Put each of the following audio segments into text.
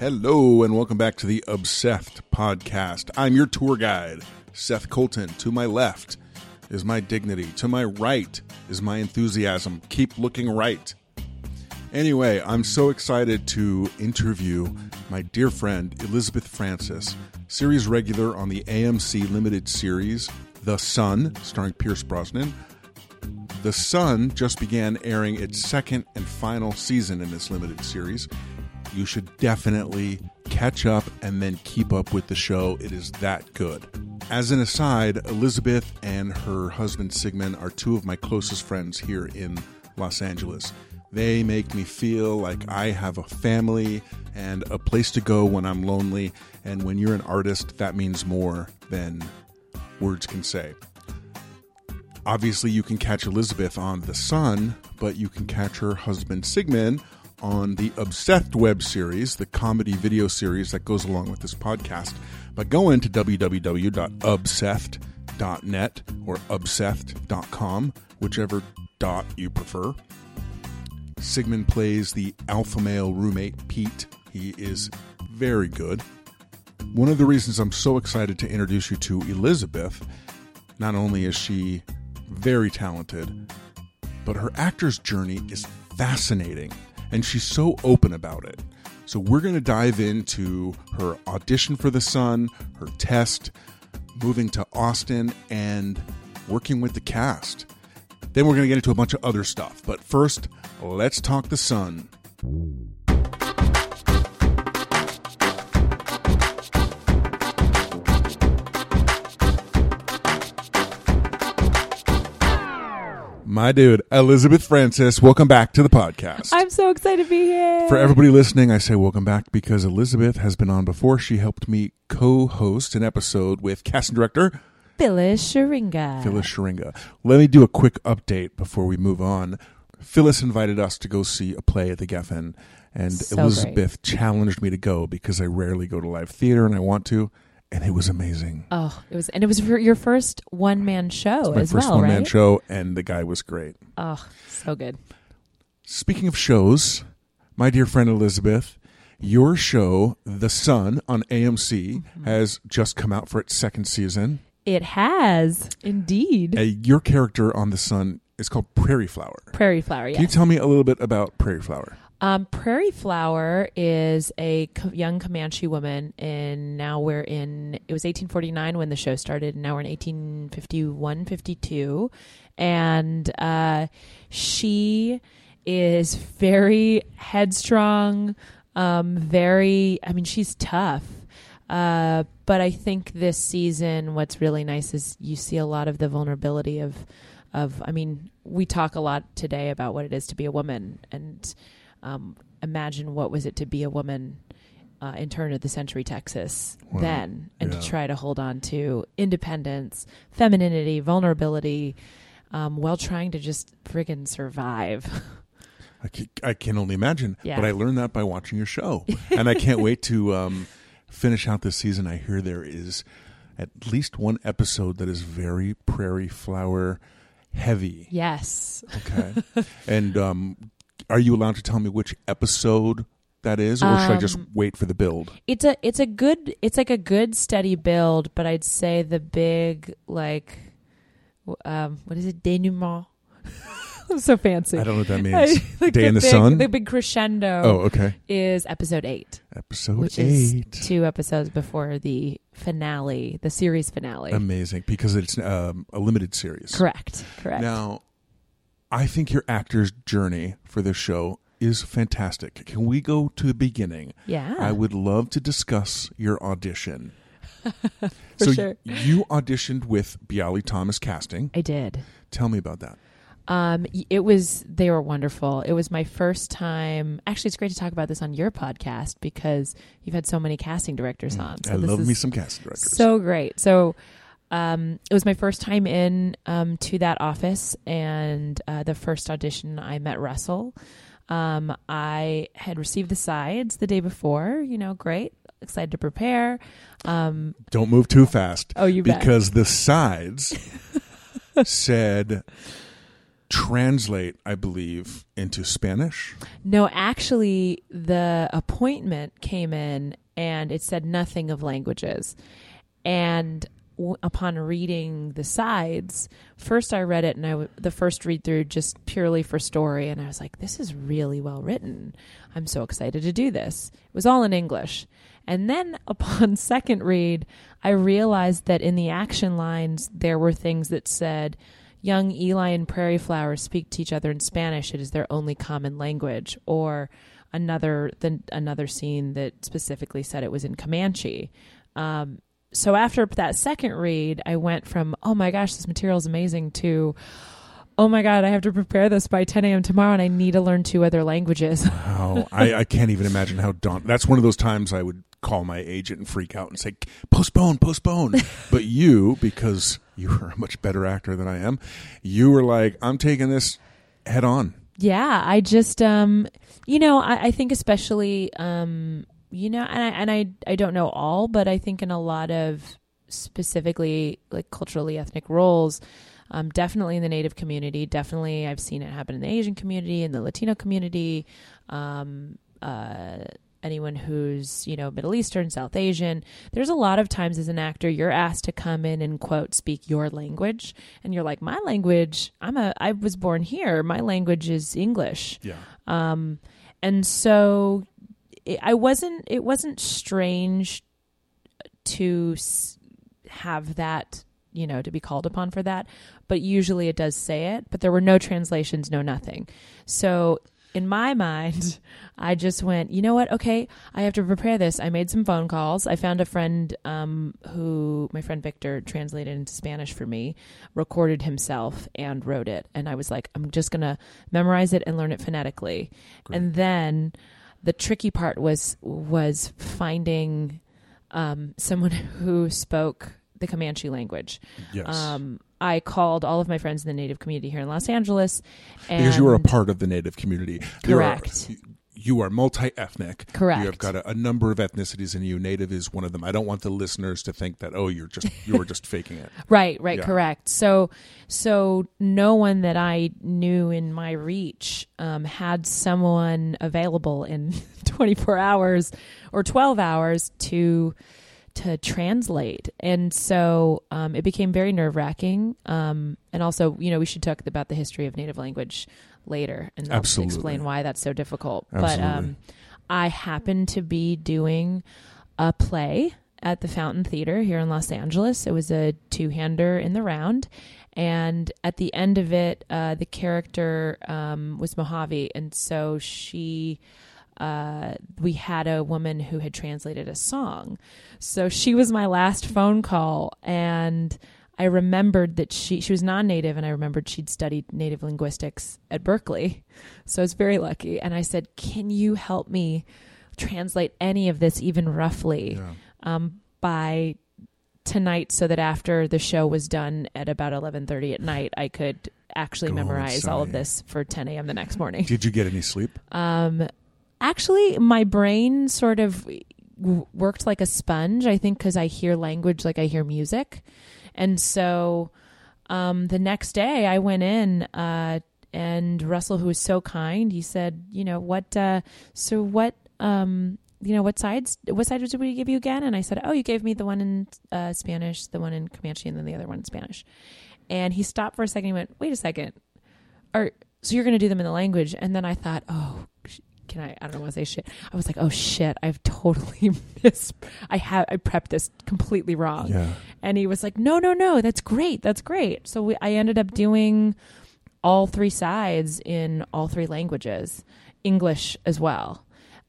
Hello, and welcome back to the obSETHed podcast. I'm your tour guide, Seth Colton. To my left is my dignity, to my right is my enthusiasm. Keep looking right. Anyway, I'm so excited to interview my dear friend Elizabeth Frances, series regular on the AMC limited series The Son, starring Pierce Brosnan. The Son just began airing its second and final season in this limited series. You should definitely catch up and then keep up with the show. It is that good. As an aside, Elizabeth and her husband Sigmund are two of my closest friends here in Los Angeles. They make me feel like I have a family and a place to go when I'm lonely. And when you're an artist, that means more than words can say. Obviously, you can catch Elizabeth on The Son, but you can catch her husband Sigmund on the obSETHed web series, the comedy video series that goes along with this podcast, by going to www.obsessed.net or obsessed.com, whichever dot you prefer. Sigmund plays the alpha male roommate, Pete. He is very good. One of the reasons I'm so excited to introduce you to Elizabeth, not only is she very talented, but her actor's journey is fascinating and she's so open about it. So we're going to dive into her audition for The Son, her test, moving to Austin, and working with the cast. Then we're going to get into a bunch of other stuff. But first, let's talk The Son. My dude, Elizabeth Frances, welcome back to the podcast. I'm so excited to be here. For everybody listening, I say welcome back because Elizabeth has been on before. She helped me co host an episode with casting director Phyllis Sharinga. Phyllis Sharinga. Let me do a quick update before we move on. Phyllis invited us to go see a play at the Geffen, and So Elizabeth challenged me to go because I rarely go to live theater and I want to, and it was amazing. Oh, it was, and it was your first one man show as well, right? My as first well, one man right? show, and the guy was great. Oh, so good. Speaking of shows, my dear friend Elizabeth, your show, The Son on AMC, Mm-hmm. has just come out for its second season. It has indeed. Uh, your character on The Son is called Prairie Flower. Prairie Flower, yes. Can you tell me a little bit about Prairie Flower? Um, Prairie Flower is a young Comanche woman, and now we're in. It was 1849 when the show started, and now we're in 1851, 52, and uh, she is very headstrong, um, very. I mean, she's tough. Uh, but I think this season, what's really nice is you see a lot of the vulnerability of, of. I mean, we talk a lot today about what it is to be a woman, and um, imagine what was it to be a woman uh, in turn of the century Texas Wow. then, and Yeah. to try to hold on to independence, femininity, vulnerability, um, while trying to just friggin' survive. I can, I can only imagine. Yeah. But I learned that by watching your show. and I can't wait to um, finish out this season. I hear there is at least one episode that is very Prairie Flower heavy. yes, Okay. and um, are you allowed to tell me which episode that is, or should I just Um, wait for the build? it's a it's a good it's like a good steady build, but I'd say the big like, um, what is it denouement? I'm so fancy. I don't know what that means. like Day the in the big, sun? The big crescendo oh, okay. is episode eight, Episode which eight. is two episodes before the finale, the series finale. Amazing, because it's um, a limited series. correct, correct. Now, I think your actor's journey for this show is fantastic. Can we go to the beginning? yeah, I would love to discuss your audition. For so sure. you auditioned with Bialy Thomas Casting. I did. Tell me about that. Um, it was they were wonderful. It was my first time. Actually, it's great to talk about this on your podcast because you've had so many casting directors on. So I love me some casting directors. so great. So, um, it was my first time in um, to that office, and uh, the first audition I met Russell. Um, I had received the sides the day before. You know, great, excited to prepare. Um, Don't move too fast. oh, you bet. because the sides said translate, I believe, into Spanish. No, actually, the appointment came in and it said nothing of languages. And w- upon reading the sides, first I read it and I w- the first read through just purely for story, and I was like, this is really well written. I'm so excited to do this. It was all in English. And then upon second read, I realized that in the action lines, there were things that said, Young Eli and Prairie Flowers speak to each other in Spanish. It is their only common language. Or another the, another scene that specifically said it was in Comanche. Um, so after that second read, I went from oh my gosh, this material is amazing to oh my god, I have to prepare this by 10 a.m. tomorrow, and I need to learn two other languages. Oh, I, I can't even imagine how daunting. That's one of those times I would call my agent and freak out and say, postpone, postpone. but you, because you are a much better actor than I am, you were like, I'm taking this head on. Yeah, I just um you know, I, I think especially um you know, and I and I I don't know all, but I think in a lot of specifically like culturally ethnic roles, um, definitely in the Native community, definitely I've seen it happen in the Asian community, in the Latino community, um, uh, anyone who's you know Middle Eastern, South Asian. There's a lot of times as an actor you're asked to come in and quote speak your language, and you're like, my language. I'm a. I was born here. My language is English. Yeah. Um, and so it, I wasn't. It wasn't strange to have that. You know, to be called upon for that, but usually it does say it. But there were no translations, no nothing. So in my mind, I just went, you know what? Okay, I have to prepare this. I made some phone calls. I found a friend um, who, my friend Victor, translated into Spanish for me, recorded himself, and wrote it. And I was like, I'm just going to memorize it and learn it phonetically. And then the tricky part was was finding um, someone who spoke the Comanche language. Yes. Um, I called all of my friends in the Native community here in Los Angeles, and because you are a part of the Native community. There are- Correct. You are multi ethnic. Correct. You have got a, a number of ethnicities in you. Native is one of them. I don't want the listeners to think that, oh, you're just you were just faking it. Right, right, Yeah. correct. So, so no one that I knew in my reach um, had someone available in 24 hours or 12 hours to to translate, and so um, it became very nerve wracking. Um, and also, you know, we should talk about the history of native language later, and I'll Absolutely. explain why that's so difficult. But um, I happened to be doing a play at the Fountain Theater here in Los Angeles. It was a two-hander in the round, and at the end of it, uh, the character um, was Mojave, and so she. Uh, we had a woman who had translated a song. So she was my last phone call. And I remembered that she, she was non native, and I remembered she'd studied native linguistics at Berkeley. So I was very lucky. And I said, Can you help me translate any of this, even roughly? Yeah. um, by tonight so that after the show was done at about 11.30 at night i could actually Go memorize all of this for 10 a.m the next morning Did you get any sleep? um, actually my brain sort of w- worked like a sponge i think because i hear language like i hear music and so um, the next day i went in uh, and russell who was so kind he said you know what uh, so what um, you know what sides what sides did we give you again? And i said oh you gave me the one in uh, spanish the one in comanche and then the other one in spanish. And he stopped for a second he went wait a second. Or so you're going to do them in the language? And then i thought oh can i i don't want to say shit i was like oh shit i've totally missed i have i prepped this completely wrong Yeah. and he was like no no no that's great that's great so we, i ended up doing all three sides in all three languages english as well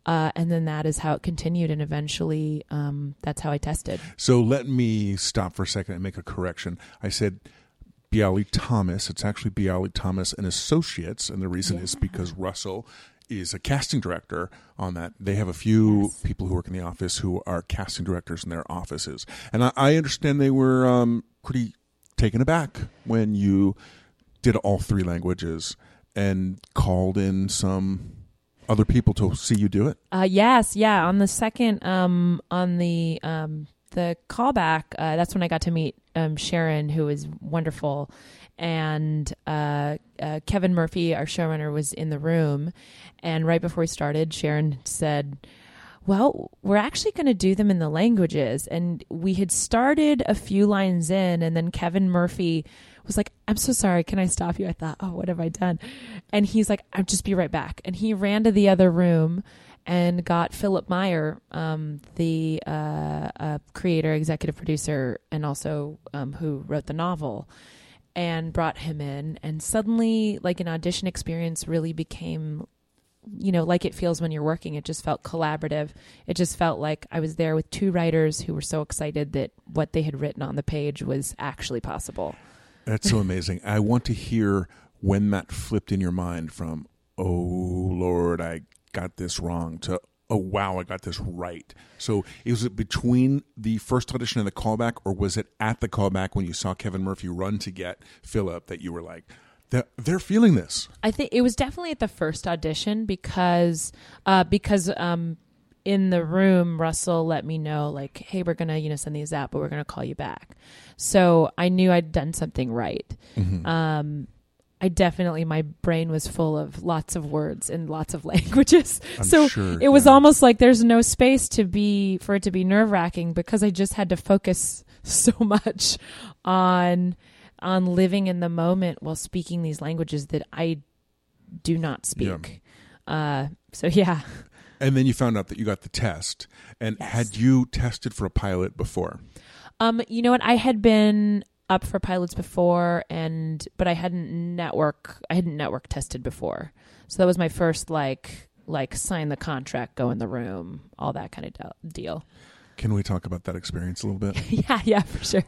uh, and then that is how it continued and eventually um, that's how i tested So let me stop for a second and make a correction. I said Bialy Thomas. It's actually Bialy Thomas and Associates, and the reason is because Russell is a casting director on that. They have a few Yes. people who work in the office who are casting directors in their offices, and I, I understand they were um, pretty taken aback when you did all three languages and called in some other people to see you do it. Uh, yes, yeah. On the second, um, on the um, the callback, uh, that's when I got to meet um, Sharon, who was wonderful, and uh, uh, Kevin Murphy, our showrunner, was in the room. And right before we started, Sharon said, well, we're actually going to do them in the languages. And we had started a few lines in, and then Kevin Murphy was like, I'm so sorry. Can I stop you? I thought, oh, what have I done? And he's like, I'll just be right back. And he ran to the other room and got Philipp Meyer, um, the uh, uh, creator, executive producer, and also um, who wrote the novel, and brought him in. And suddenly, like an audition experience, really became, you know, like it feels when you're working. It just felt collaborative. It just felt like I was there with two writers who were so excited that what they had written on the page was actually possible. That's so amazing. I want to hear when that flipped in your mind from, oh Lord, I got this wrong to oh wow i got this right. So was it between the first audition and the callback or was it at the callback when you saw kevin murphy run to get philipp that you were like they're, they're feeling this i think it was definitely at the first audition because uh, because um, in the room russell let me know like hey we're gonna you know send these out but we're gonna call you back. So i knew i'd done something right. Mm-hmm. um, I definitely my brain was full of lots of words and lots of languages. I'm so sure, it was yeah. almost like there's no space to be for it to be nerve wracking because I just had to focus so much on on living in the moment while speaking these languages that I do not speak. Yeah. Uh, so yeah. And then you found out that you got the test. And yes. had you tested for a pilot before? Um, you know what? I had been up for pilots before and but I hadn't network I hadn't network tested before. So that was my first like like sign the contract, go in the room, all that kind of deal. Can we talk about that experience a little bit? yeah, yeah, for sure.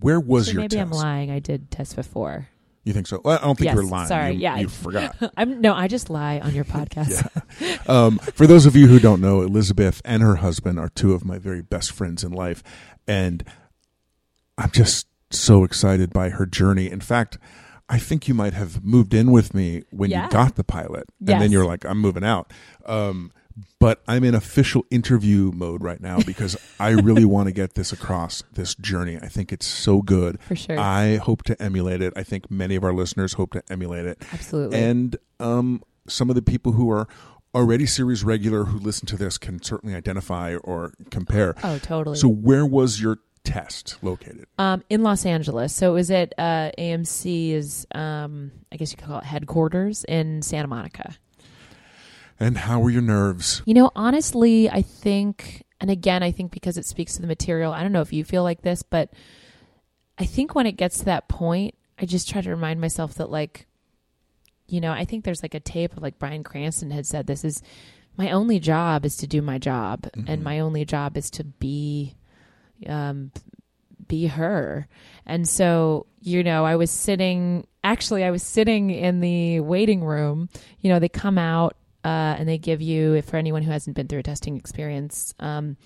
Where was your maybe test? I'm lying. I did test before. You think so? Well, I don't think yes, you're lying. Sorry, you, yeah, you forgot. I'm no, I just lie on your podcast. yeah. Um, for those of you who don't know, Elizabeth and her husband are two of my very best friends in life, and I'm just so excited by her journey. In fact, I think you might have moved in with me when Yeah. you got the pilot, and Yes. then you're like, "I'm moving out." Um, but I'm in official interview mode right now because I really want to get this across this journey. I think it's so good. For sure. I hope to emulate it. I think many of our listeners hope to emulate it. Absolutely. And um, some of the people who are already series regular who listen to this can certainly identify or compare. oh, totally. So, where was your test located? um, in Los Angeles. So it was at uh, AMC's, um, I guess you could call it headquarters in Santa Monica. And how were your nerves? You know, honestly, I think, and again, I think because it speaks to the material, I don't know if you feel like this, but I think when it gets to that point, I just try to remind myself that, like, you know, I think there's like a tape of like Bryan Cranston had said, This is my only job is to do my job, and my only job is to be, um, be her. And so, you know, I was sitting, actually, I was sitting in the waiting room. You know, they come out uh, and they give you, if for anyone who hasn't been through a testing experience, um,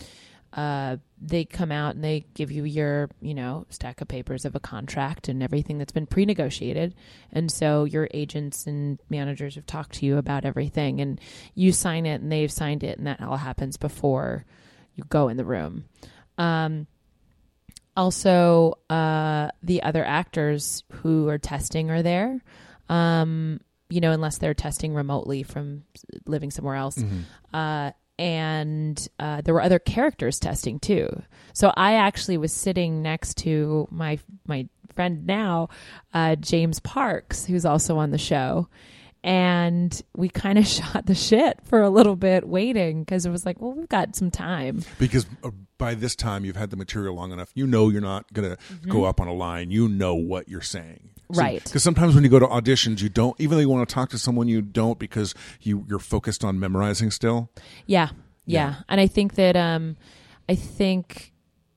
uh, they come out and they give you your, you know, stack of papers of a contract and everything that's been pre-negotiated. And so your agents and managers have talked to you about everything, and you sign it, and they've signed it, and that all happens before you go in the room. Um, also, uh, the other actors who are testing are there. Um, you know, unless they're testing remotely from living somewhere else. Mm-hmm. Uh, and uh, there were other characters testing too. So I actually was sitting next to my my friend now, uh, James Parks, who's also on the show, and we kind of shot the shit for a little bit, waiting because it was like, well, we've got some time. Because uh, by this time you've had the material long enough. You know you're not going to Mm-hmm. go up on a line. You know what you're saying. Right. Because sometimes when you go to auditions, you don't, even though you want to talk to someone, you don't because you, you're focused on memorizing still. Yeah, yeah, and I think that um, I think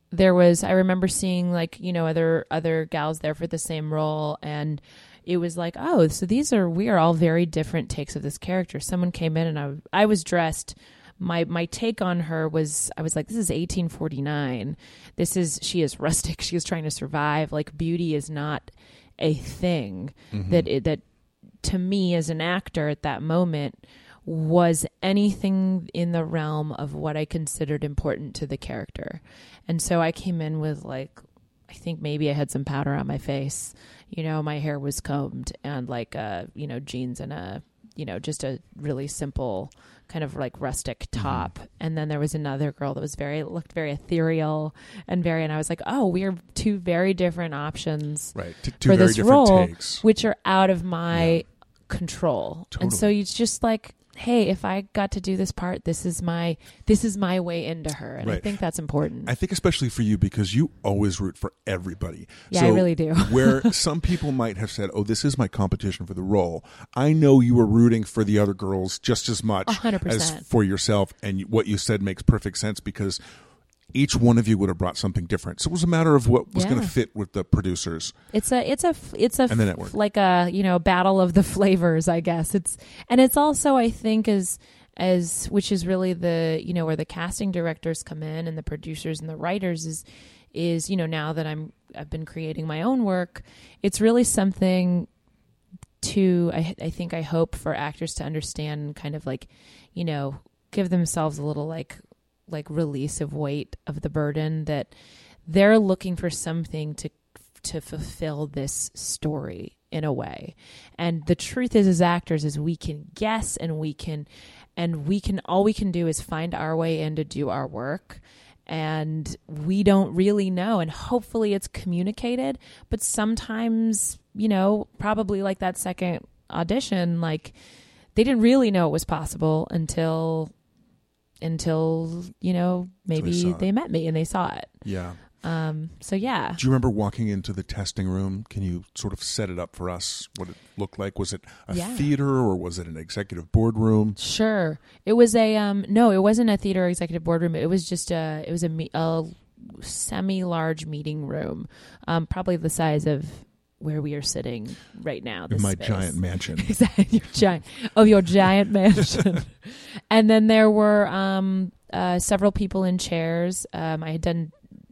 there was. I remember seeing like you know other other gals there for the same role, and it was like, oh, so these are we are all very different takes of this character. Someone came in and I I was dressed. My my take on her was I was like, this is 1849. This is she is rustic. She is trying to survive. Like beauty is not a thing mm-hmm. that it, that to me as an actor at that moment was anything in the realm of what I considered important to the character. And so I came in with like I think maybe I had some powder on my face. You know, my hair was combed and like uh, you know, jeans and a you know, just a really simple kind of like rustic Mm-hmm. top. And then there was another girl that was very looked very ethereal and very and I was like, "Oh, we are two very different options Right. T- two for very this different role, takes. which are out of my control. And so Totally. it's just like, hey, if I got to do this part, this is my this is my way into her, and I think that's important. I think especially for you because you always root for everybody. Yeah, I really do. where some people might have said, "Oh, this is my competition for the role," I know you were rooting for the other girls just as much A hundred as for yourself. And what you said makes perfect sense because each one of you would have brought something different. So it was a matter of what was going to fit with the producers. It's a it's a it's a And the network. like a you know battle of the flavors, I guess. It's and it's also I think as as which is really the you know where the casting directors come in and the producers and the writers is is you know now that I'm I've been creating my own work, it's really something to I I think I hope for actors to understand kind of like you know give themselves a little like like release of weight of the burden that they're looking for something to to fulfill this story in a way. And the truth is as actors is we can guess and we can and we can all we can do is find our way in to do our work and we don't really know and hopefully it's communicated but sometimes you know probably like that second audition like they didn't really know it was possible until until you know maybe saw they, met me and they saw it Yeah. um so yeah Do you remember walking into the testing room? Can you sort of set it up for us? What it looked like? Was it a Yeah. theater or was it an executive boardroom? Sure. It was a um no, it wasn't a theater executive boardroom. It was just a it was a, me- a semi-large meeting room. Um probably the size of where we are sitting right now. In my space. giant mansion. exactly your giant of your giant mansion. and then there were um uh several people in chairs. Um I had done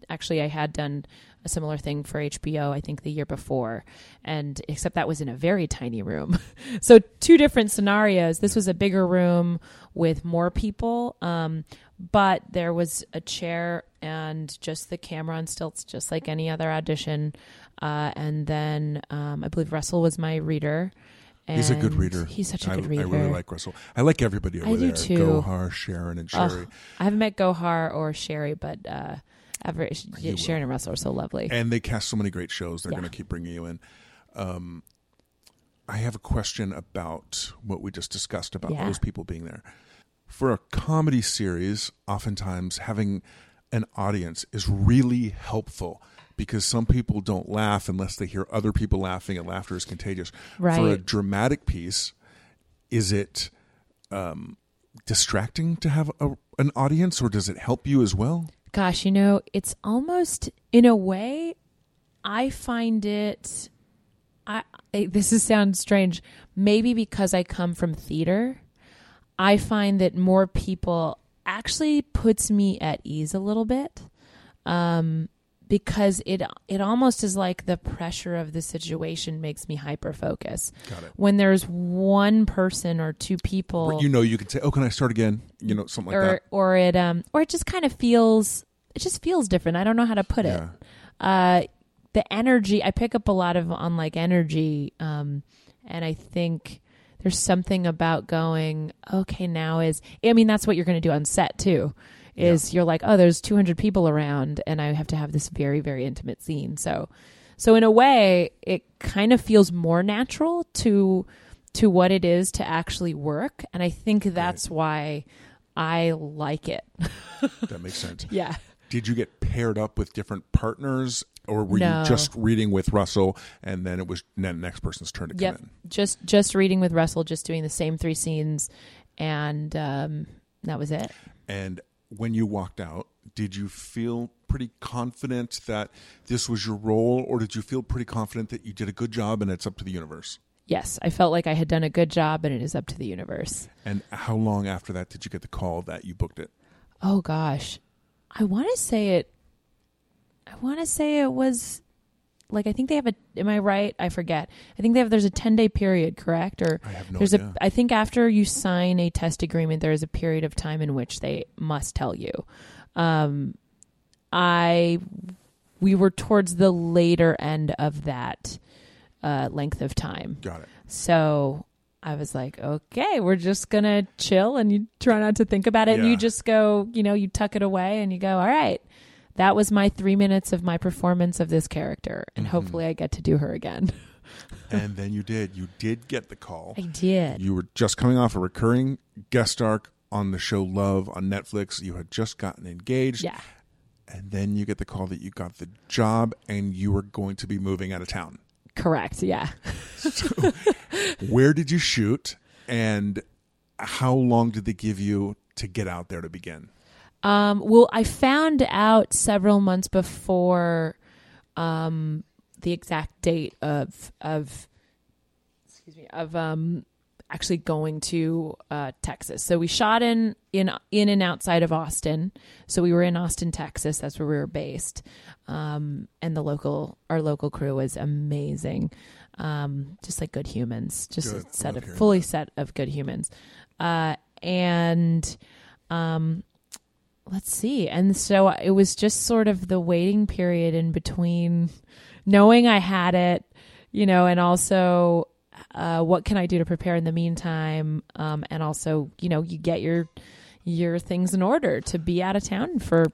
actually I had done a similar thing for HBO I think the year before and except that was in a very tiny room. so two different scenarios. This was a bigger room with more people um but there was a chair and just the camera on stilts just like any other audition uh, and then um, I believe Russell was my reader. He's a good and reader. He's such a good reader. I really like Russell. I like everybody over I do there. too. Gohar, Sharon, and Ugh, Sherry. I haven't met Gohar or Sherry, but uh, ever, will. Sharon and Russell are so lovely. and they cast so many great shows. They're Yeah. going to keep bringing you in. Um, I have a question about what we just discussed about Yeah. those people being there. For a comedy series, oftentimes having an audience is really helpful because some people don't laugh unless they hear other people laughing, and laughter is contagious. For a dramatic piece, is it um, distracting to have a, an audience, or does it help you as well? Gosh, you know, it's almost in a way. I find it. I, I this is sounds strange. Maybe because I come from theater, I find that more people actually puts me at ease a little bit. Um, because it it almost is like the pressure of the situation makes me hyper focus. Got it. When there's one person or two people Where you know, you can say, "Oh, can I start again?" You know, something like or that. or it um or it just kind of feels it just feels different. I don't know how to put it. Yeah. Uh the energy I pick up a lot of on like energy um and I think there's something about going okay now is I mean that's what you're going to do on set too. Is you're like, "Oh, there's 200 people around and I have to have this very very intimate scene." So so in a way, it kind of feels more natural to to what it is to actually work, and I think that's why I like it. That makes sense. Yeah. Did you get paired up with different partners, or were No. you just reading with Russell, and then it was the next person's turn to come in? Just just reading with Russell, just doing the same three scenes, and um, that was it. And when you walked out, did you feel pretty confident that this was your role, or did you feel pretty confident that you did a good job and it's up to the universe? Yes, I felt like I had done a good job, and it is up to the universe. And how long after that did you get the call that you booked it? Oh gosh, I want to say it. I want to say it was like I think they have a. Am I right? I forget. I think they have. There's a ten day period, correct? Or I have no there's idea. a. I think after you sign a test agreement, there is a period of time in which they must tell you. Um, I we were towards the later end of that uh, length of time. Got it. So I was like, okay, we're just gonna chill, and you try not to think about it, and you just go, you know, you tuck it away, and you go, all right. That was my three minutes of my performance of this character, and Mhm. hopefully I get to do her again. And then you did. You did get the call. I did. You were just coming off a recurring guest arc on the show Love on Netflix. You had just gotten engaged. Yeah. And then you get the call that you got the job and you were going to be moving out of town. Correct. Yeah. Where did you shoot? And how long did they give you to get out there to begin? Um, well, I found out several months before um, the exact date of of excuse me of um, actually going to uh, Texas. So we shot in in in and outside of Austin. So we were in Austin, Texas. That's where we were based. Um, and the local our local crew was amazing. Um, just like good humans, just Good. a set of fully set of good humans. Uh, and um, let's see. And so it was just sort of the waiting period in between knowing I had it, you know, and also uh, what can I do to prepare in the meantime? Um, and also, you know, you get your your things in order to be out of town for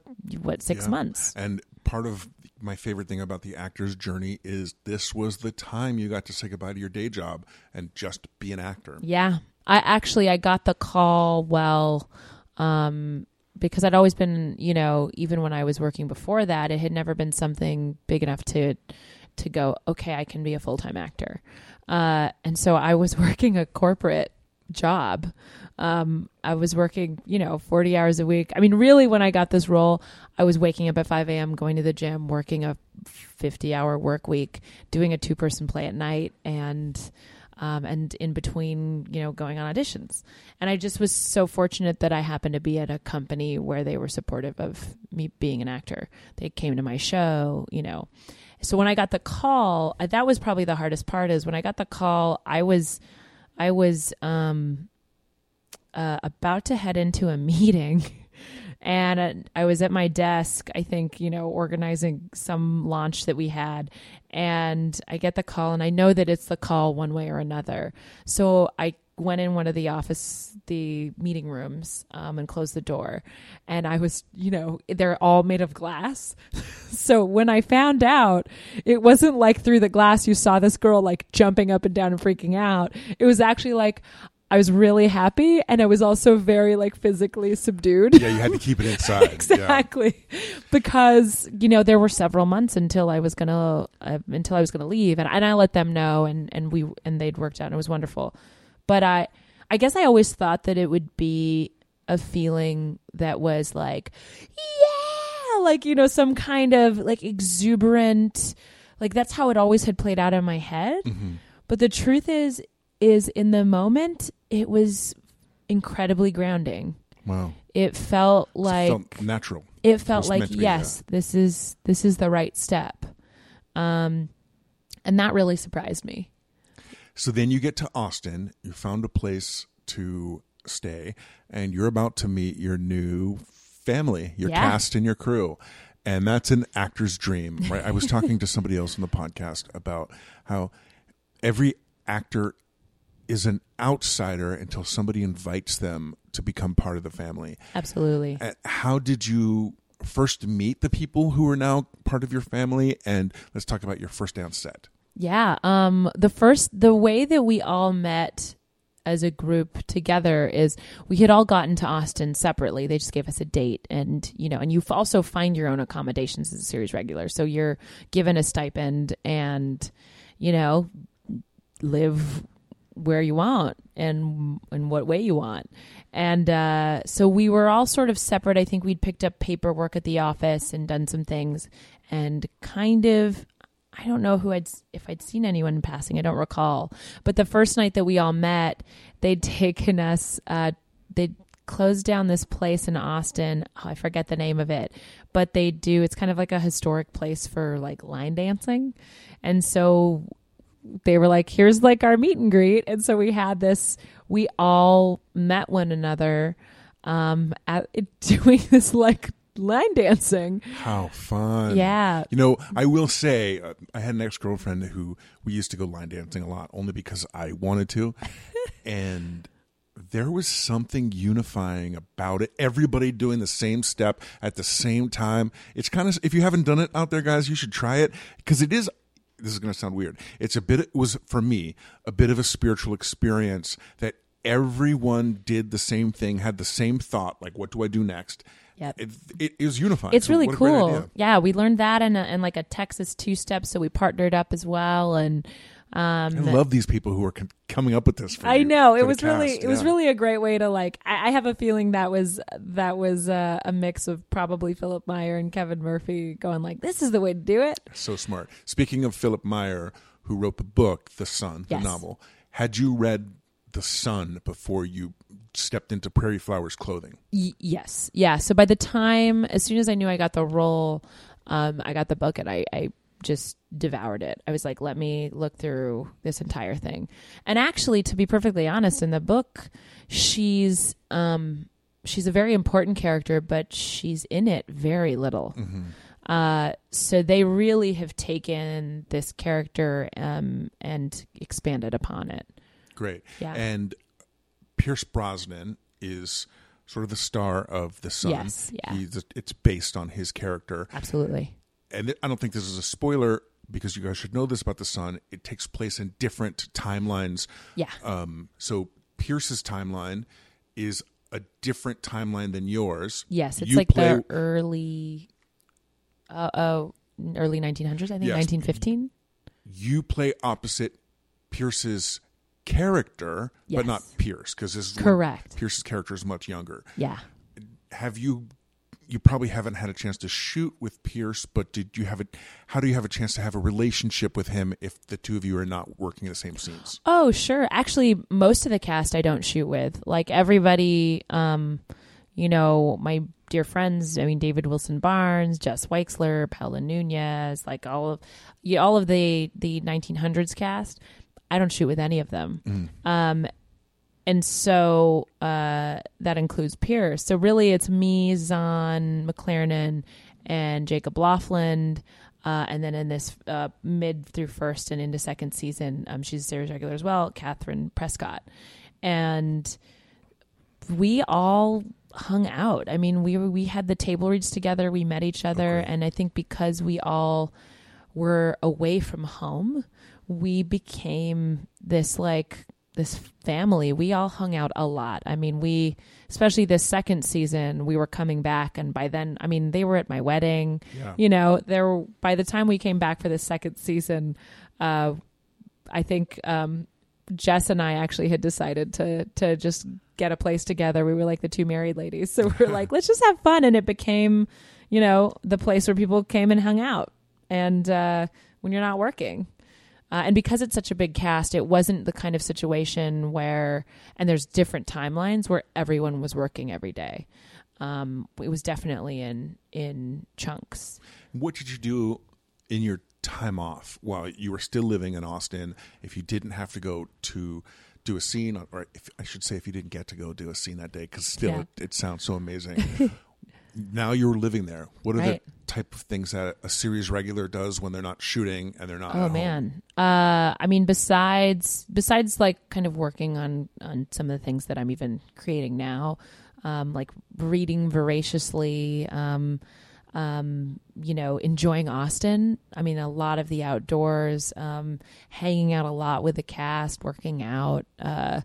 what six Yeah. months. And part of my favorite thing about the actor's journey is this was the time you got to say goodbye to your day job and just be an actor. Yeah. I actually I got the call well um because I'd always been, you know, even when I was working before that, it had never been something big enough to to go, okay, I can be a full-time actor. Uh and so I was working a corporate job. Um I was working, you know, 40 hours a week. I mean, really when I got this role, I was waking up at 5 a.m., going to the gym, working a 50 hour work week, doing a two person play at night and um, and in between, you know, going on auditions. And I just was so fortunate that I happened to be at a company where they were supportive of me being an actor. They came to my show, you know. So when I got the call, uh, that was probably the hardest part. Is when I got the call, I was, I was um, uh, about to head into a meeting. And uh, I was at my desk, I think, you know, organizing some launch that we had. And I get the call, and I know that it's the call one way or another. So I went in one of the office, the meeting rooms, um, and closed the door. And I was, you know, they're all made of glass. so when I found out, it wasn't like through the glass you saw this girl like jumping up and down and freaking out. It was actually like, I was really happy and I was also very like physically subdued. Yeah, you had to keep it inside. Yeah. exactly. Because, you know, there were several months until I was going to uh, until I was going to leave and and I let them know and and we and they'd worked out and it was wonderful. But I I guess I always thought that it would be a feeling that was like yeah, like you know some kind of like exuberant like that's how it always had played out in my head. Mhm. But the truth is, is in the moment, it was incredibly grounding. Wow. It felt like Felt natural. it felt was like yes, this is this is the right step. Um, and that really surprised me. So then you get to Austin, you found a place to stay, and you're about to meet your new family, your Yeah. cast and your crew. And that's an actor's dream, right? I was talking to somebody else on the podcast about how every actor is an outsider until somebody invites them to become part of the family. Absolutely. Uh, How did you first meet the people who are now part of your family? And let's talk about your first day on set. Yeah. Um, the first, the way that we all met as a group together is we had all gotten to Austin separately. They just gave us a date, and you know, and you also find your own accommodations as a series regular. So you're given a stipend, and you know, live where you want and in what way you want. And uh, so we were all sort of separate. I think we'd picked up paperwork at the office and done some things, and kind of I don't know who I'd if I'd seen anyone in passing. I don't recall. But the first night that we all met, they'd taken us. Uh, they'd closed down this place in Austin. Oh, I forget the name of it, but they do. It's kind of like a historic place for like line dancing, and so they were like, "Here's like our meet and greet," and so we had this. We all met one another um, at doing this like line dancing. How fun. Yeah. You know, I will say, uh, I had an ex girlfriend who we used to go line dancing a lot only because I wanted to. and there was something unifying about it. Everybody doing the same step at the same time. It's kind of, if you haven't done it out there, guys, you should try it because it is. This is going to sound weird. It's a bit, it was for me, a bit of a spiritual experience that everyone did the same thing, had the same thought, like, what do I do next? Yep. It, it, was unifying. It's So really a cool. Yeah, we learned that and and like a Texas two step, so we partnered up as well. And I um, love these people who are con- coming up with this. For I you, know it was really cast. it was really a great way to like. I, I have a feeling that was that was uh, a mix of probably Philipp Meyer and Kevin Murphy going like, "This is the way to do it." so smart. Speaking of Philipp Meyer, who wrote the book, The Son, Yes. the novel, had you read The Son before you stepped into Prairie Flowers clothing? Y- yes, yeah. So by the time, as soon as I knew I got the role, um, I got the book and I, I just devoured it. I was like, let me look through this entire thing. And actually, to be perfectly honest, in the book, she's um, she's a very important character, but she's in it very little. Uh, so they really have taken this character um, and expanded upon it. Great. Yeah. And Pierce Brosnan is sort of the star of The Son. Yes, yeah. He's, it's based on his character. Absolutely. And I don't think this is a spoiler because you guys should know this about the Son. It takes place in different timelines. Yeah. Um, so Pierce's timeline is a different timeline than yours. Yes, it's You like play- the early, uh, oh, early 1900s. I think Yes. 1915. You play opposite Pierce's character, Yes. but not Pierce because this is Correct. Pierce's character is much younger. Yeah. Have you? You probably haven't had a chance to shoot with Pierce, but did you have it? How do you have a chance to have a relationship with him if the two of you are not working in the same scenes? Oh, sure. Actually, most of the cast I don't shoot with. Like everybody, um, you know, my dear friends. I mean, David Wilson Barnes, Jess Weixler, Paola Nunez, like all of, yeah, all of the the 1900s cast. I don't shoot with any of them. Um, and so uh, that includes Pierce. So really, it's me, Zahn McClarnon, and Jacob Lofland. Uh, and then in this uh, mid through first and into second season, um, she's a series regular as well, Catherine Prescott. And we all hung out. I mean, we were, we had the table reads together. We met each other, and I think because we all were away from home, we became this like this family. We all hung out a lot. I mean, we especially this second season, we were coming back, and by then, I mean, they were at my wedding. Yeah. You know, there were, by the time we came back for the second season, uh, I think um, Jess and I actually had decided to to just get a place together. We were like the two married ladies, so we are like, let's just have fun, and it became, you know, the place where people came and hung out, and uh, when you're not working. Uh, and because it's such a big cast, it wasn't the kind of situation where, and there's different timelines where everyone was working every day. Um, it was definitely in in chunks. What did you do in your time off while you were still living in Austin? If you didn't have to go to do a scene, or if, I should say, if you didn't get to go do a scene that day, because still Yeah. it, it sounds so amazing. now you're living there. What are Right. the type of things that a series regular does when they're not shooting and they're not? Oh man. Uh I mean besides besides like kind of working on on some of the things that I'm even creating now, um like reading voraciously, um um you know, enjoying Austin. I mean a lot of the outdoors, um hanging out a lot with the cast, working out. Uh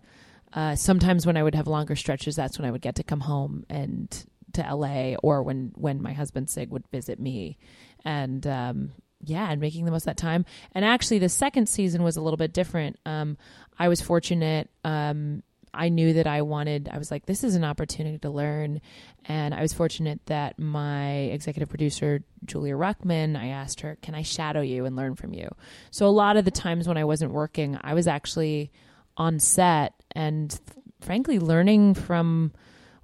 uh, sometimes when I would have longer stretches, that's when I would get to come home and to LA, or when when my husband Sig would visit me, and um, yeah, and making the most of that time. And actually, the second season was a little bit different. Um, I was fortunate. Um, I knew that I wanted. I was like, this is an opportunity to learn, and I was fortunate that my executive producer Julia Ruckman. I asked her, "Can I shadow you and learn from you?" So a lot of the times when I wasn't working, I was actually on set and frankly learning from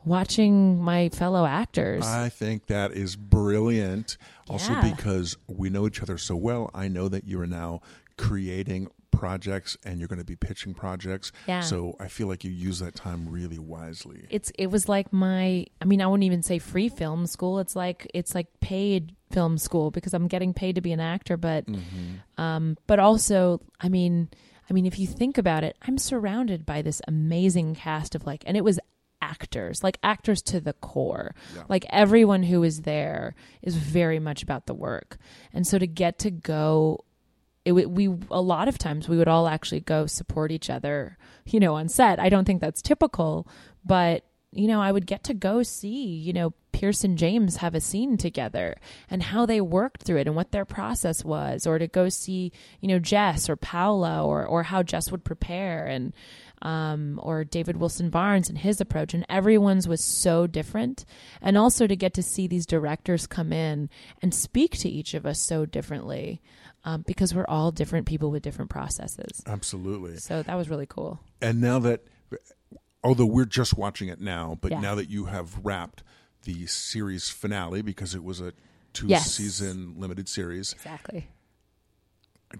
watching my fellow actors. I think that is brilliant. Also, Yeah. because we know each other so well, I know that you are now creating projects and you're going to be pitching projects. Yeah. So I feel like you use that time really wisely. it's it was like my I mean I wouldn't even say free film school. It's like it's like paid film school because I'm getting paid to be an actor, but Mm-hmm. um but also I mean I mean if you think about it, I'm surrounded by this amazing cast of like and it was actors, like actors to the core. Yeah. Like everyone who is there is very much about the work. And so to get to go it we a lot of times we would all actually go support each other you know on set i don't think that's typical but you know i would get to go see you know pierce and james have a scene together and how they worked through it and what their process was or to go see you know jess or paola or or how jess would prepare and um, or David Wilson Barnes and his approach, and everyone's was so different. And also to get to see these directors come in and speak to each of us so differently, um, because we're all different people with different processes. Absolutely. So that was really cool. And now that, although we're just watching it now, but Yeah. now that you have wrapped the series finale because it was a two Yes. season limited series, Exactly.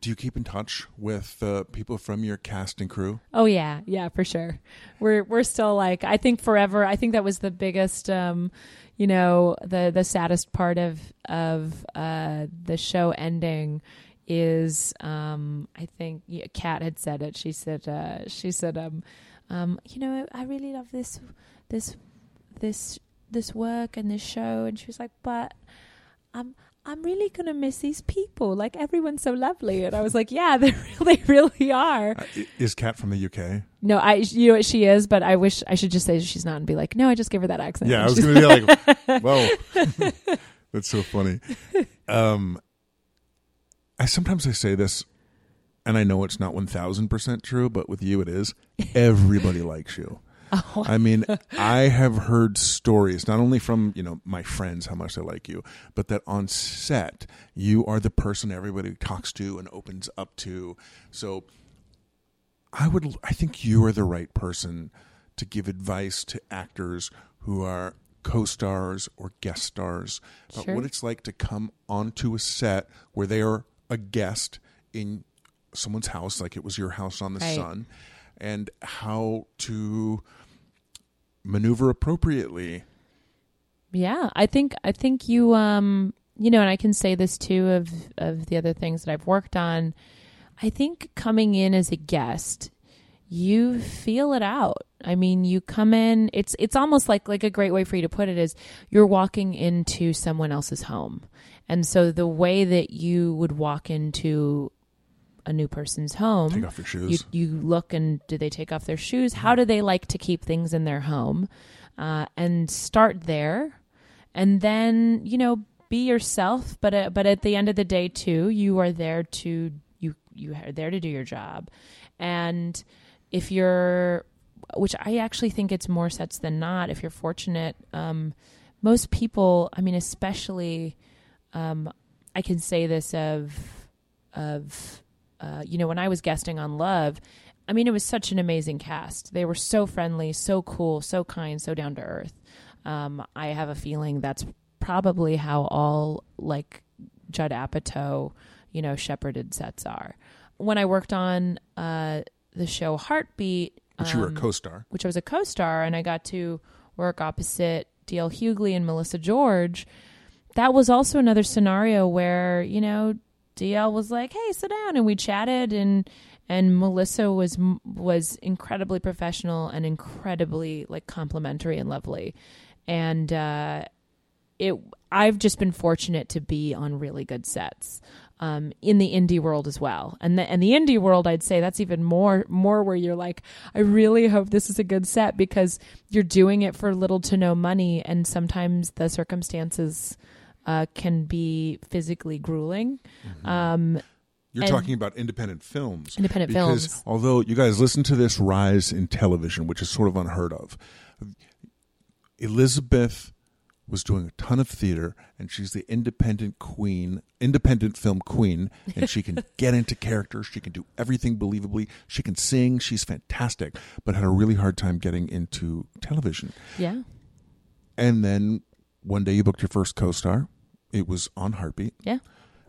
Do you keep in touch with uh, people from your cast and crew? Oh yeah, yeah, for sure. We're we're still like I think forever. I think that was the biggest, um, you know, the the saddest part of of uh, the show ending is um, I think yeah, Kat had said it. She said uh, she said um, um, you know I really love this this this this work and this show, and she was like, but I'm I'm really gonna miss these people. Like everyone's so lovely, and I was like, yeah, they really, really are. Uh, is Kat from the UK? No, I you know what she is, but I wish I should just say she's not and be like, no, I just give her that accent. Yeah, I was going to be like, whoa, that's so funny. Um, I sometimes I say this, and I know it's not one thousand percent true, but with you it is. Everybody likes you. Oh, I mean, I have heard stories not only from you know my friends how much they like you, but that on set you are the person everybody talks to and opens up to. So, I would, I think you are the right person to give advice to actors who are co-stars or guest stars about Sure. what it's like to come onto a set where they are a guest in someone's house, like it was your house on the Right. Son, and how to maneuver appropriately. yeah, I think I think you um you know, and I can say this too of of the other things that I've worked on. I think coming in as a guest, you feel it out. I mean, you come in, it's it's almost like like a great way for you to put it is you're walking into someone else's home. And so the way that you would walk into a new person's home Take off your you shoes. you look and do they take off their shoes? How do they like to keep things in their home? Uh, and start there, and then you know be yourself. But uh, but at the end of the day, too, you are there to you you are there to do your job, and if you're which I actually think it's more sets than not. If you're fortunate, um, most people, I mean, especially, um, I can say this of of uh, you know when I was guesting on Love. I mean, it was such an amazing cast. They were so friendly, so cool, so kind, so down to earth. Um, I have a feeling that's probably how all like Judd Apatow, you know, shepherded sets are. When I worked on uh, the show Heartbeat, But you were a um, co-star. which I was a co-star, and I got to work opposite D.L. Hughley and Melissa George. That was also another scenario where you know DL was like, "Hey, sit down," and we chatted, and and Melissa was was incredibly professional and incredibly like complimentary and lovely, and uh, it. I've just been fortunate to be on really good sets um, in the indie world as well. And the and the indie world, I'd say that's even more more where you're like, I really hope this is a good set because you're doing it for little to no money, and sometimes the circumstances uh, can be physically grueling. Um, You're and- talking about independent films. Independent because films. although you guys listen to this rise in television, which is sort of unheard of, Elizabeth was doing a ton of theater and she's the independent queen, independent film queen, and she can get into characters, she can do everything believably, she can sing, she's fantastic, but had a really hard time getting into television. yeah, And then one day you booked your first co-star. It was on Heartbeat. yeah,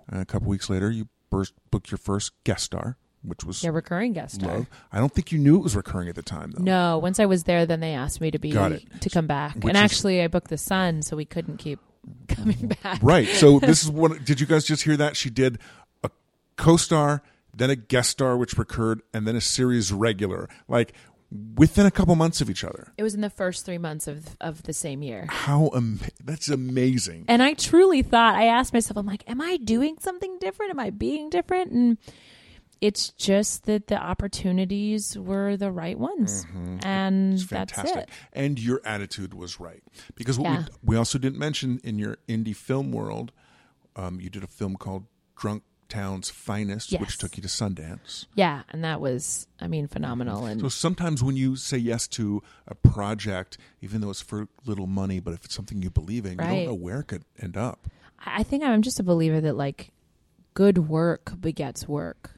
And a couple weeks later, you burst, booked your first guest star which was Yeah, recurring guest star. love. I don't think you knew it was recurring at the time, though. No, once I was there, then they asked me to be Got it. to come back, Which and is- actually, I booked the Son, so we couldn't keep coming back. Right. So this is what. Did you guys just hear that? She did a co-star, then a guest star, which recurred, and then a series regular, like within a couple months of each other. It was in the first three months of of the same year. How am- that's amazing. And I truly thought, I asked myself, I'm like, am I doing something different? Am I being different? And it's just that the opportunities were the right ones. And It's that's fantastic. it. And your attitude was right. Because what Yeah. we, we also didn't mention in your indie film world, um, you did a film called Drunk Town's Finest, Yes. which took you to Sundance. Yeah. And that was, I mean, phenomenal. And So sometimes when you say yes to a project, even though it's for little money, but if it's something you believe in, you don't know where it could end up. I think I'm just a believer that like good work begets work.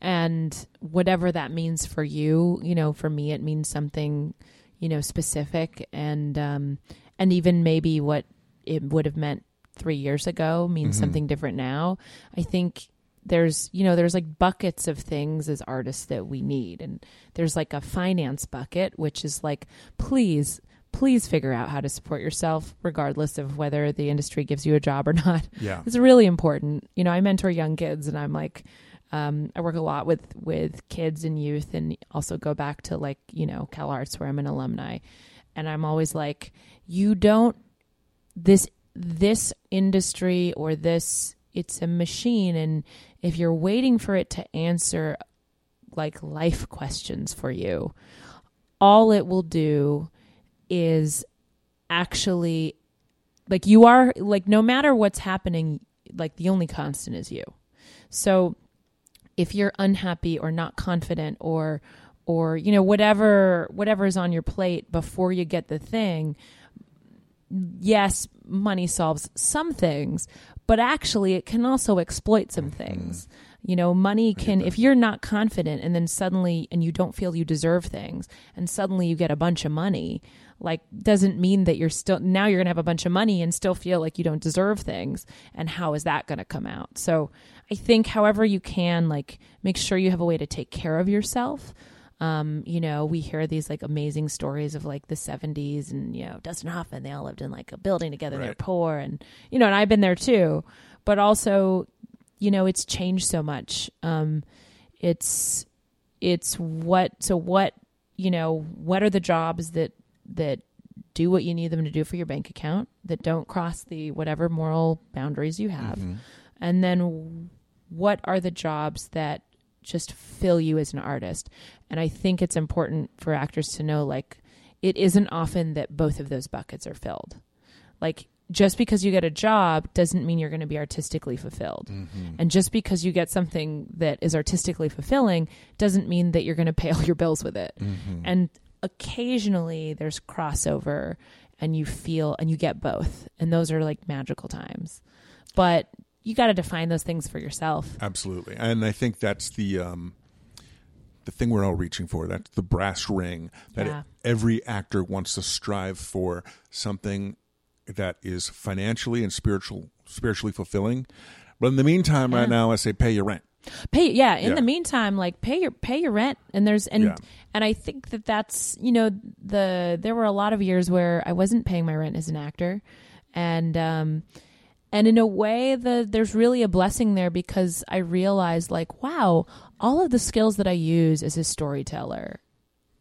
And whatever that means for you, you know, for me it means something, you know, specific and um and even maybe what it would have meant 3 years ago means something different now. I think there's you know there's like buckets of things as artists that we need. And there's like a finance bucket which is like please please figure out how to support yourself regardless of whether the industry gives you a job or not. Yeah. it's really important. You know i mentor young kids and i'm like um, i work a lot with with kids and youth and also go back to like you know CalArts where i'm an alumni. And i'm always like you don't this this industry or this it's a machine and if you're waiting for it to answer like life questions for you all it will do is actually like you are like no matter what's happening like the only constant is you. So if you're unhappy or not confident or or you know whatever whatever is on your plate before you get the thing yes money solves some things but actually it can also exploit some things. You know money can if you're not confident and then suddenly and you don't feel you deserve things and suddenly you get a bunch of money like doesn't mean that you're still now you're going to have a bunch of money and still feel like you don't deserve things and how is that going to come out? So i think however you can like make sure you have a way to take care of yourself um, you know, we hear these like amazing stories of like the 70s and, you know, Dustin Hoffman, they all lived in like a building together. They're poor. And, you know, and I've been there too. But also, you know, it's changed so much. Um, it's, it's what, so what, you know, what are the jobs that, that do what you need them to do for your bank account that don't cross the whatever moral boundaries you have? And then what are the jobs that just fill you as an artist. And I think it's important for actors to know like it isn't often that both of those buckets are filled. Like just because you get a job doesn't mean you're going to be artistically fulfilled. Mm-hmm. And just because you get something that is artistically fulfilling doesn't mean that you're going to pay all your bills with it. Mm-hmm. And occasionally there's crossover and you feel and you get both. And those are like magical times. But you got to define those things for yourself. Absolutely, and I think that's the um, the thing we're all reaching for. That's the brass ring that Yeah. every actor wants to strive for something that is financially and spiritual spiritually fulfilling. But in the meantime, right now, I say pay your rent. pay yeah in Yeah. the meantime like pay your pay your rent and there's and Yeah. and i think that that's you know the there were a lot of years where i wasn't paying my rent as an actor and um and in a way the there's really a blessing there because i realized like wow all of the skills that i use as a storyteller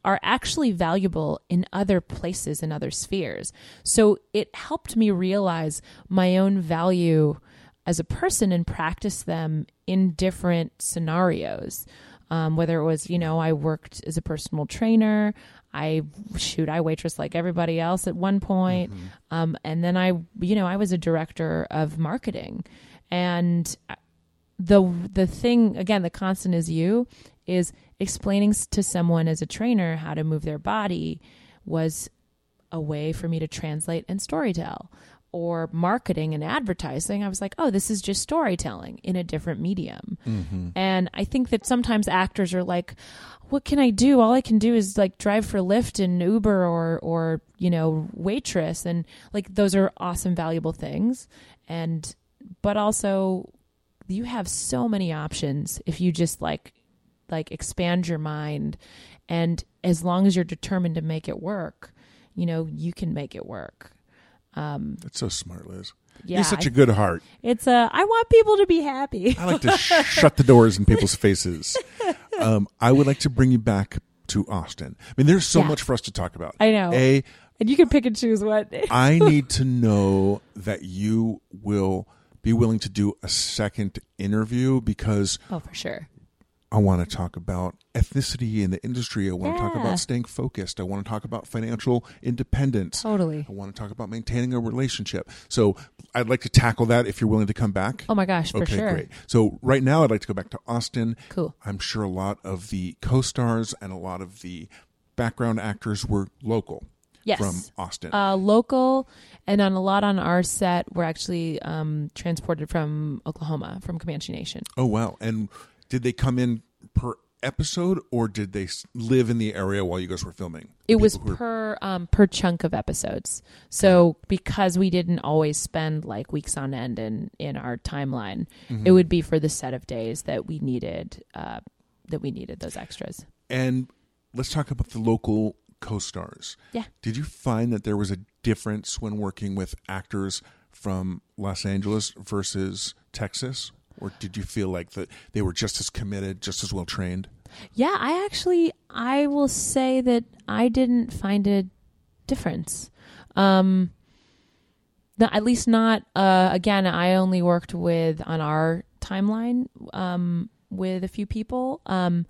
are actually valuable in other places in other spheres. So it helped me realize my own value as a person and practice them in different scenarios. Um, whether it was, you know, I worked as a personal trainer, I shoot, I waitress like everybody else at one point. Um, and then I, you know, I was a director of marketing. And the the thing again the constant is you is explaining to someone as a trainer how to move their body was a way for me to translate and storytell or marketing and advertising i was like oh this is just storytelling in a different medium. Mm-hmm. And i think that sometimes actors are like what can i do? All i can do is like drive for lyft and uber or or you know waitress. And like those are awesome valuable things. And but also you have so many options if you just like like expand your mind. And as long as you're determined to make it work you know you can make it work um That's so smart, Liz. yeah You're such I- a good heart. it's a i want people to be happy I like to sh- shut the doors in people's faces. Um, I would like to bring you back to Austin. I mean, there's so Yeah. much for us to talk about. I know. A, and you can pick and choose what I need to know that you will be willing to do a second interview because oh for sure I want to talk about ethnicity in the industry. I want to talk about staying focused. I want to talk about financial independence. totally I want to talk about maintaining a relationship. So I'd like to tackle that if you're willing to come back. oh my gosh for okay, sure great. So right now I'd like to go back to Austin. cool I'm sure a lot of the co-stars and a lot of the background actors were local yes from Austin. uh, local and on a lot on our set were actually um, transported from Oklahoma from Comanche Nation. oh wow. And did they come in per episode or did they live in the area while you guys were filming? It was were- per um, per chunk of episodes. So because we didn't always spend like weeks on end in in our timeline, Mm-hmm. it would be for the set of days that we needed uh, that we needed those extras. And let's talk about the local co-stars. Yeah. Did you find that there was a difference when working with actors from Los Angeles versus Texas? Or did you feel like that they were just as committed, just as well trained? Yeah, I actually I will say that I didn't find a difference. Um no, at least not uh again, I only worked with on our timeline um with a few people. Um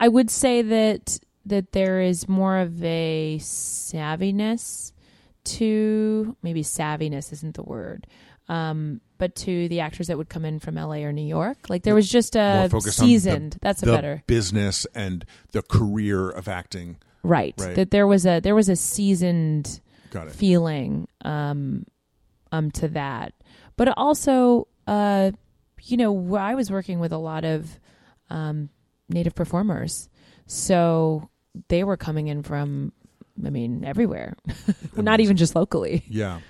I would say that that there is more of a savviness to maybe savviness isn't the word. Um but to the actors that would come in from LA or New York. Like there was just a on the- seasoned that's a the better business and the career of acting. right, Right. that there was a there was a seasoned feeling um um to that but also uh you know i was working with a lot of um native performers so they were coming in from i mean everywhere not even just locally Yeah.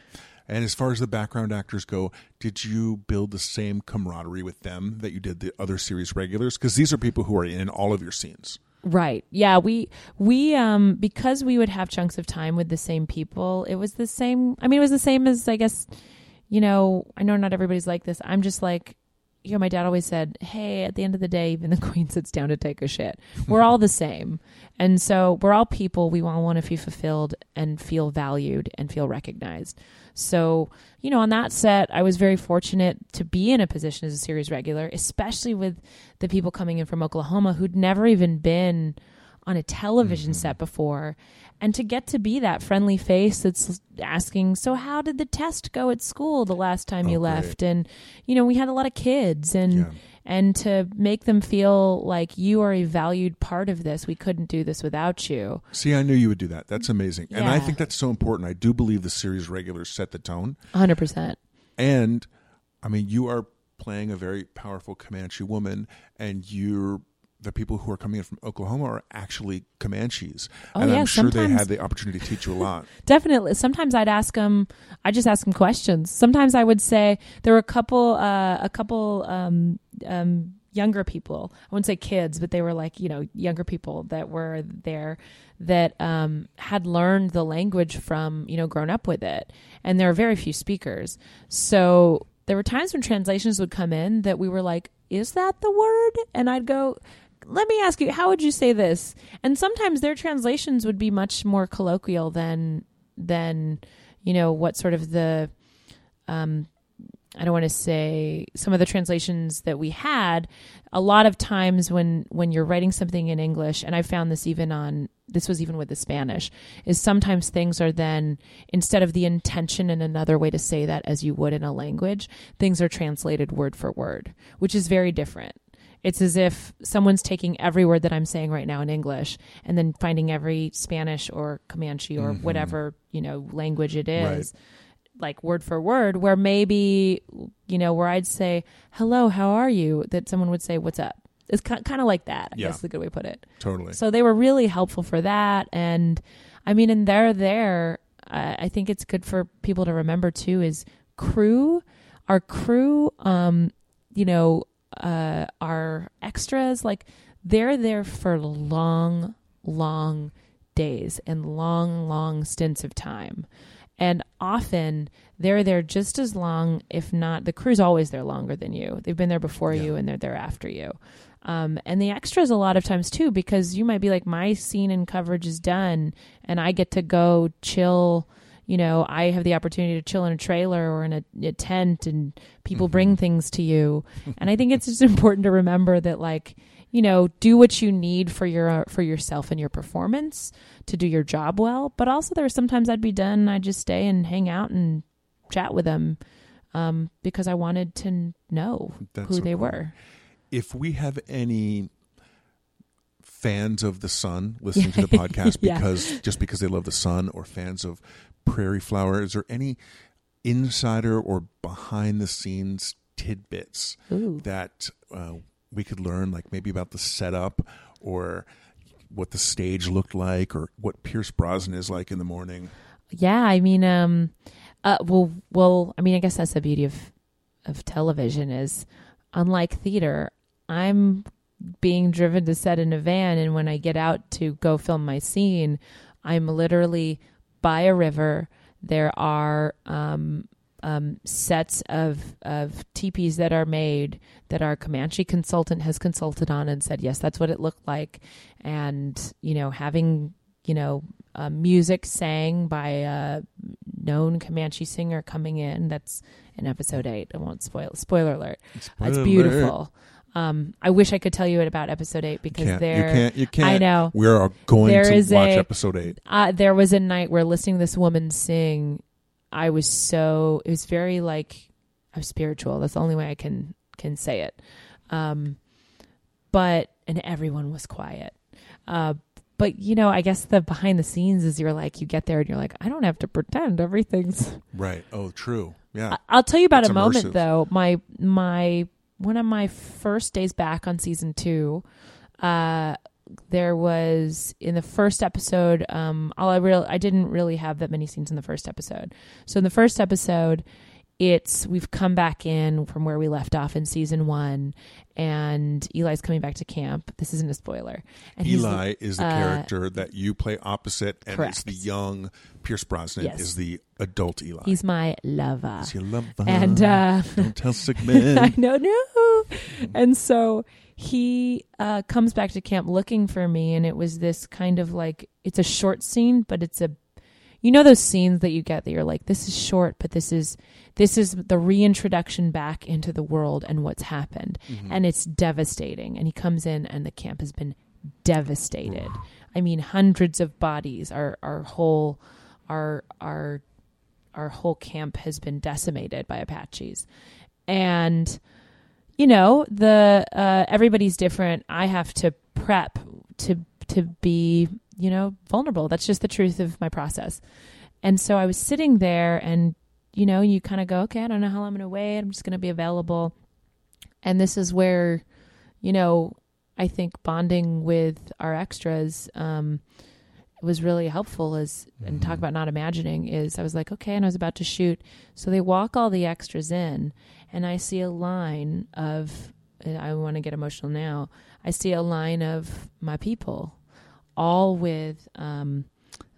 And as far as the background actors go, did you build the same camaraderie with them that you did the other series regulars? Because these are people who are in all of your scenes. Right. Yeah, we we um because we would have chunks of time with the same people, it was the same I mean it was the same as I guess you know, I know not everybody's like this. I'm just like you know, my dad always said, "Hey, at the end of the day, even the queen sits down to take a shit. We're all the same, and so we're all people. We all want to be fulfilled and feel valued and feel recognized. So, you know, on that set, I was very fortunate to be in a position as a series regular, especially with the people coming in from Oklahoma who'd never even been on a television mm-hmm. set before and to get to be that friendly face that's asking so how did the test go at school the last time Oh, you great. left and you know we had a lot of kids and Yeah. and to make them feel like you are a valued part of this we couldn't do this without you See, I knew you would do that. That's amazing. And I think that's so important. I do believe the series regulars set the tone. 100% And I mean, you are playing a very powerful Comanche woman, and you're the people who are coming in from Oklahoma are actually Comanches. Oh, and yeah, I'm sure they had the opportunity to teach you a lot. Definitely. Sometimes I'd ask them. I just ask them questions. Sometimes I would say there were a couple, uh, a couple um, um, younger people. I wouldn't say kids, but they were like you know younger people that were there that um, had learned the language from you know grown up with it, and there are very few speakers. So there were times when translations would come in that we were like, "Is that the word?" And I'd go. Let me ask you, how would you say this? And sometimes their translations would be much more colloquial than than you know what sort of the um I don't want to say some of the translations that we had a lot of times when when you're writing something in English and I found this even on this was even with the Spanish is sometimes things are then instead of the intention in another way to say that as you would in a language things are translated word for word which is very different it's as if someone's taking every word that I'm saying right now in English and then finding every Spanish or Comanche or Mhm. whatever, you know, language it is. Right. like word for word, where maybe, you know, where I'd say, hello, how are you? That someone would say, what's up? It's kind of like that. I Yeah. guess is a good way to put it. Totally. So they were really helpful for that. And I mean, and they're there. I, I think it's good for people to remember too is crew, our crew, um, you know, uh, our extras, like they're there for long, long days and long, long stints of time. And often they're there just as long, if not, the crew's always there longer than you. They've been there before Yeah. you and they're there after you. Um, and the extras a lot of times too, because you might be like, my scene and coverage is done and I get to go chill. You know, I have the opportunity to chill in a trailer or in a, a tent and people bring things to you. and I think it's just important to remember that like, you know, do what you need for your for yourself and your performance to do your job well. But also, there are sometimes I'd be done. I'd just stay and hang out and chat with them um, because I wanted to know That's who they were. If we have any fans of the Son listening to the podcast Yeah. because just because they love the Son or fans of Prairie Flower, is there any insider or behind the scenes tidbits Ooh. that uh, we could learn, like maybe about the setup or what the stage looked like or what Pierce Brosnan is like in the morning? Yeah, I mean, um, uh, well, well, I mean, I guess that's the beauty of of television is, unlike theater, I'm being driven to set in a van, and when I get out to go film my scene, I'm literally by a river. There are um, um, sets of of teepees that are made that our Comanche consultant has consulted on and said, yes, that's what it looked like, and you know, having you know uh, music sang by a known Comanche singer coming in. That's in episode eight. I won't spoil. Spoiler alert. Spoiler it's alert. Um, I wish I could tell you about episode eight because Can't, you there, can't. You can't. I know. We are going There to watch a- episode eight. uh, there was a night where listening to this woman sing, I was so it was very like I was spiritual. That's the only way I can can say it. Um, but and everyone was quiet. Uh, but you know, I guess the behind the scenes is you're like you get there and you're like I don't have to pretend everything's Right. Oh, true. Yeah. I- I'll tell you about a moment though. My my one of my first days back on season two, uh, there was in the first episode. Um, all I real I didn't really have that many scenes in the first episode. So in the first episode, it's we've come back in from where we left off in season one, and Eli's coming back to camp. This isn't a spoiler. And Eli is the uh, character that you play opposite, and it's the young Pierce Brosnan Yes. is the adult Eli. He's my lover. He's your lover. and uh, don't tell Sigmund. I know, no. And so he uh, comes back to camp looking for me, and it was this kind of like it's a short scene, but it's a you know those scenes that you get that you're like this is short, but this is this is the reintroduction back into the world and what's happened, and it's devastating. And he comes in, and the camp has been devastated. I mean, hundreds of bodies. Our our whole our our our whole camp has been decimated by Apaches, and you know the uh, everybody's different. I have to prep to to be you know vulnerable. That's just the truth of my process. And so I was sitting there, and you know, you kind of go, okay, I don't know how long I'm going to wait. I'm just going to be available. And this is where, you know, I think bonding with our extras um, was really helpful. Is and talk about not imagining is I was like, okay, and I was about to shoot. So they walk all the extras in, and I see a line of, I want to get emotional now. I see a line of my people, all with. Um,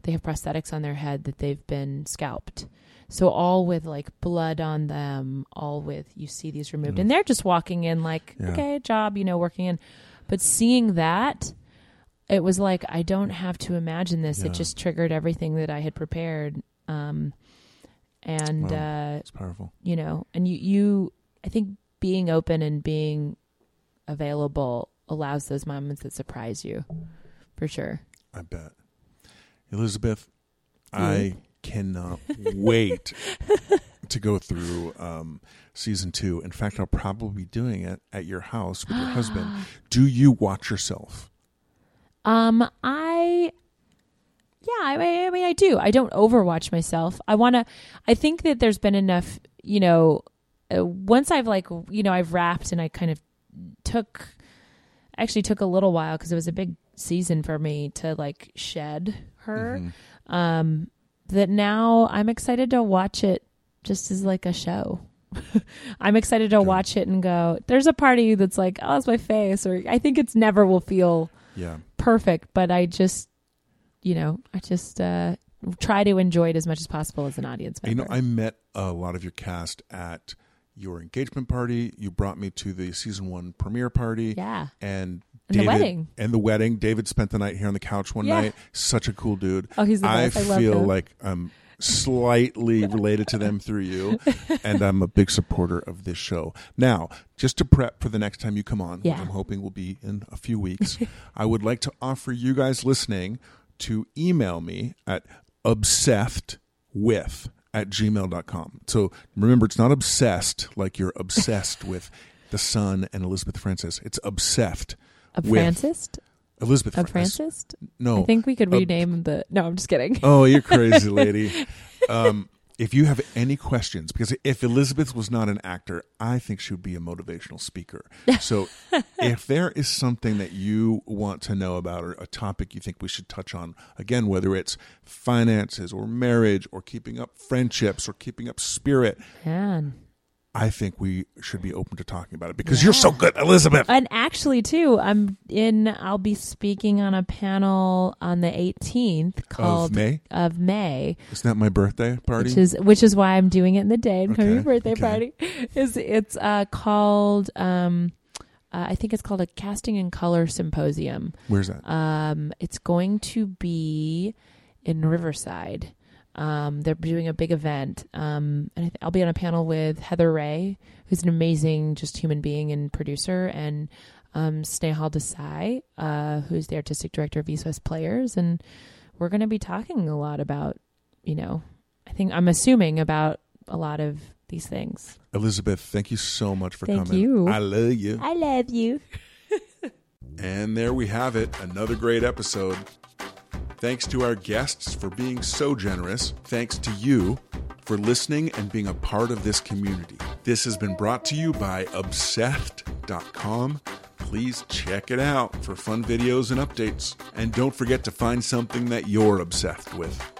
they have prosthetics on their head that they've been scalped. So all with like blood on them, all with you see these removed, and they're just walking in like Yeah. okay, job, you know, working in. But seeing that, it was like I don't have to imagine this. Yeah. It just triggered everything that I had prepared. Um, and Wow. uh, It's powerful. you know, and you, you, I think being open and being available allows those moments that surprise you, for sure. I bet. Elizabeth, I cannot wait to go through um, season two. In fact, I'll probably be doing it at your house with your husband. Do you watch yourself? Um, I, yeah, I, I mean, I do. I don't overwatch myself. I want to. I think that there's been enough. You know, uh, once I've like, you know, I've wrapped and I kind of took. Actually, took a little while because it was a big season for me to like shed her. Mhm. Um, that now I'm excited to watch it just as like a show, I'm excited to watch it and go. There's a party that's like, oh, it's my face, or I think it's never will feel Yeah. perfect, but I just, you know, I just uh, try to enjoy it as much as possible as an audience member. You know, I met a lot of your cast at your engagement party. You brought me to the season one premiere party. yeah, And And the wedding. And the wedding. David spent the night here on the couch one Yeah. night. Such a cool dude. Oh, he's the I best. I feel like I'm slightly related to them through you, and I'm a big supporter of this show. Now, just to prep for the next time you come on, which I'm hoping will be in a few weeks, I would like to offer you guys listening to email me at obsessed with at gmail.com. So remember, it's not obsessed like you're obsessed with the Son and Elizabeth Frances. It's obsessed with Frances, Elizabeth of Frances. Frances. No, I think we could rename the. No, I'm just kidding. Oh, you're crazy, lady. um, if you have any questions, because if Elizabeth was not an actor, I think she would be a motivational speaker. So if there is something that you want to know about or a topic you think we should touch on, again, whether it's finances or marriage or keeping up friendships or keeping up spirit, Man. I think we should be open to talking about it because you're so good, Elizabeth. And actually, too, I'm in. I'll be speaking on a panel on the 18th called Of May? of May, Isn't that my birthday party? which is which is why I'm doing it in the day and coming Okay, your birthday okay. party. Is it's uh, called um, uh, I think it's called a casting and color symposium. Where's that? Um, it's going to be in Riverside. Um, they're doing a big event, um, and I th- I'll be on a panel with Heather Ray, who's an amazing just human being and producer, and um, Snehal Desai, uh, who's the artistic director of East West Players, and we're going to be talking a lot about, you know, I think I'm assuming about a lot of these things. Elizabeth, thank you so much for Thank coming. you. I love you. I love you. And there we have it, another great episode. Thanks to our guests for being so generous. Thanks to you for listening and being a part of this community. This has been brought to you by obSETHed.com. Please check it out for fun videos and updates. And don't forget to find something that you're obsessed with.